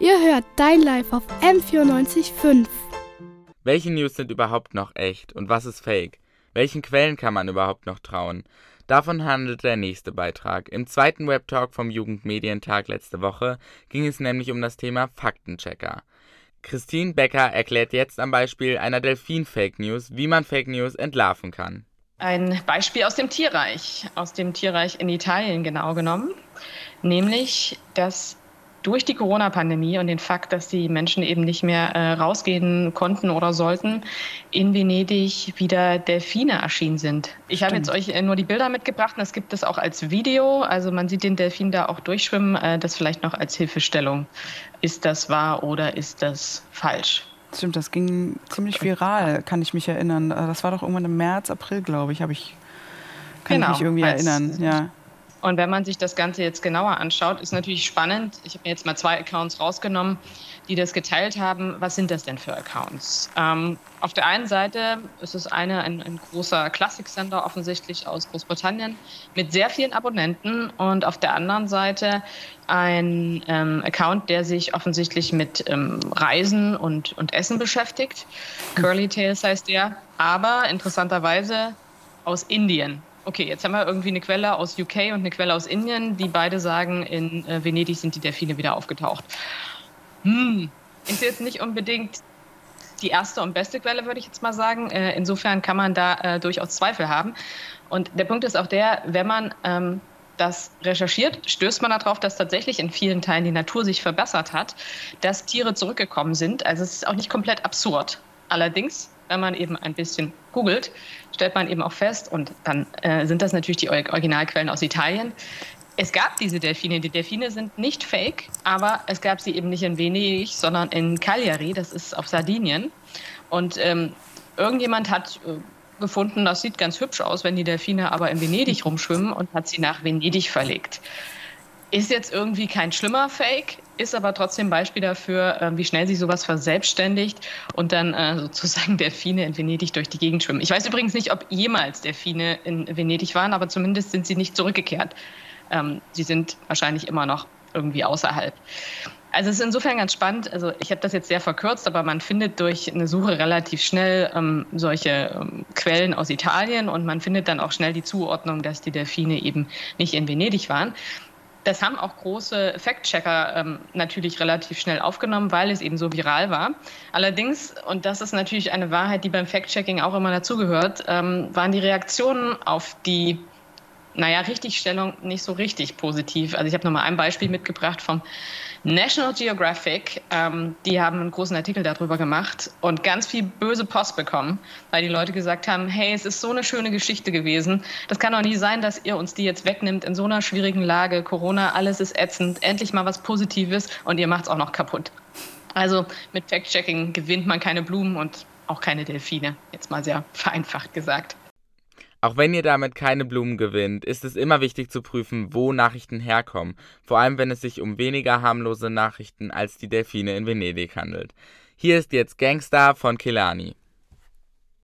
Ihr hört Dein Life auf M94.5. Welche News sind überhaupt noch echt und was ist fake? Welchen Quellen kann man überhaupt noch trauen? Davon handelt der nächste Beitrag. Im zweiten Webtalk vom Jugendmedientag letzte Woche ging es nämlich um das Thema Faktenchecker. Christine Becker erklärt jetzt am Beispiel einer Delfin-Fake News, wie man Fake News entlarven kann. Ein Beispiel aus dem Tierreich, aus dem Tierreich in Italien genau genommen, nämlich dass durch die Corona-Pandemie und den Fakt, dass die Menschen eben nicht mehr äh, rausgehen konnten oder sollten, in Venedig wieder Delfine erschienen sind. Ich habe jetzt euch äh, nur die Bilder mitgebracht und das gibt es auch als Video. Also man sieht den Delfin da auch durchschwimmen. Äh, das vielleicht noch als Hilfestellung. Ist das wahr oder ist das falsch? Stimmt, das ging ziemlich viral, kann ich mich erinnern. Äh, das war doch irgendwann im März, April, glaube ich, habe ich kann genau, ich mich irgendwie erinnern. Ja. Und wenn man sich das Ganze jetzt genauer anschaut, ist natürlich spannend. Ich habe mir jetzt mal zwei Accounts rausgenommen, die das geteilt haben. Was sind das denn für Accounts? Ähm, auf der einen Seite ist es eine, ein, ein großer Klassiksender offensichtlich aus Großbritannien mit sehr vielen Abonnenten und auf der anderen Seite ein ähm, Account, der sich offensichtlich mit ähm, Reisen und, und Essen beschäftigt. Curly Tales heißt der, aber interessanterweise aus Indien okay, jetzt haben wir irgendwie eine Quelle aus UK und eine Quelle aus Indien, die beide sagen, in äh, Venedig sind die Delfine wieder aufgetaucht. Hm, ist jetzt nicht unbedingt die erste und beste Quelle, würde ich jetzt mal sagen. Äh, insofern kann man da äh, durchaus Zweifel haben. Und der Punkt ist auch der, wenn man ähm, das recherchiert, stößt man darauf, dass tatsächlich in vielen Teilen die Natur sich verbessert hat, dass Tiere zurückgekommen sind. Also es ist auch nicht komplett absurd. Allerdings wenn man eben ein bisschen googelt, stellt man eben auch fest, und dann äh, sind das natürlich die Originalquellen aus Italien, es gab diese Delfine. Die Delfine sind nicht fake, aber es gab sie eben nicht in Venedig, sondern in Cagliari, das ist auf Sardinien. Und ähm, irgendjemand hat äh, gefunden, das sieht ganz hübsch aus, wenn die Delfine aber in Venedig rumschwimmen und hat sie nach Venedig verlegt. Ist jetzt irgendwie kein schlimmer Fake, ist aber trotzdem Beispiel dafür, äh, wie schnell sich sowas verselbstständigt und dann äh, sozusagen Delfine in Venedig durch die Gegend schwimmen. Ich weiß übrigens nicht, ob jemals Delfine in Venedig waren, aber zumindest sind sie nicht zurückgekehrt. Ähm, sie sind wahrscheinlich immer noch irgendwie außerhalb. Also es ist insofern ganz spannend. Also ich habe das jetzt sehr verkürzt, aber man findet durch eine Suche relativ schnell ähm, solche ähm, Quellen aus Italien und man findet dann auch schnell die Zuordnung, dass die Delfine eben nicht in Venedig waren. Das haben auch große Fact-Checker ähm, natürlich relativ schnell aufgenommen, weil es eben so viral war. Allerdings, und das ist natürlich eine Wahrheit, die beim Fact-Checking auch immer dazugehört, ähm, waren die Reaktionen auf die naja, Richtigstellung nicht so richtig positiv. Also ich habe nochmal ein Beispiel mitgebracht vom National Geographic. Ähm, die haben einen großen Artikel darüber gemacht und ganz viel böse Post bekommen, weil die Leute gesagt haben, hey, es ist so eine schöne Geschichte gewesen. Das kann doch nie sein, dass ihr uns die jetzt wegnimmt in so einer schwierigen Lage. Corona, alles ist ätzend. Endlich mal was Positives und ihr macht es auch noch kaputt. Also mit Fact-Checking gewinnt man keine Blumen und auch keine Delfine, jetzt mal sehr vereinfacht gesagt. Auch wenn ihr damit keine Blumen gewinnt, ist es immer wichtig zu prüfen, wo Nachrichten herkommen, vor allem wenn es sich um weniger harmlose Nachrichten als die Delfine in Venedig handelt. Hier ist jetzt Gangster von Kilani.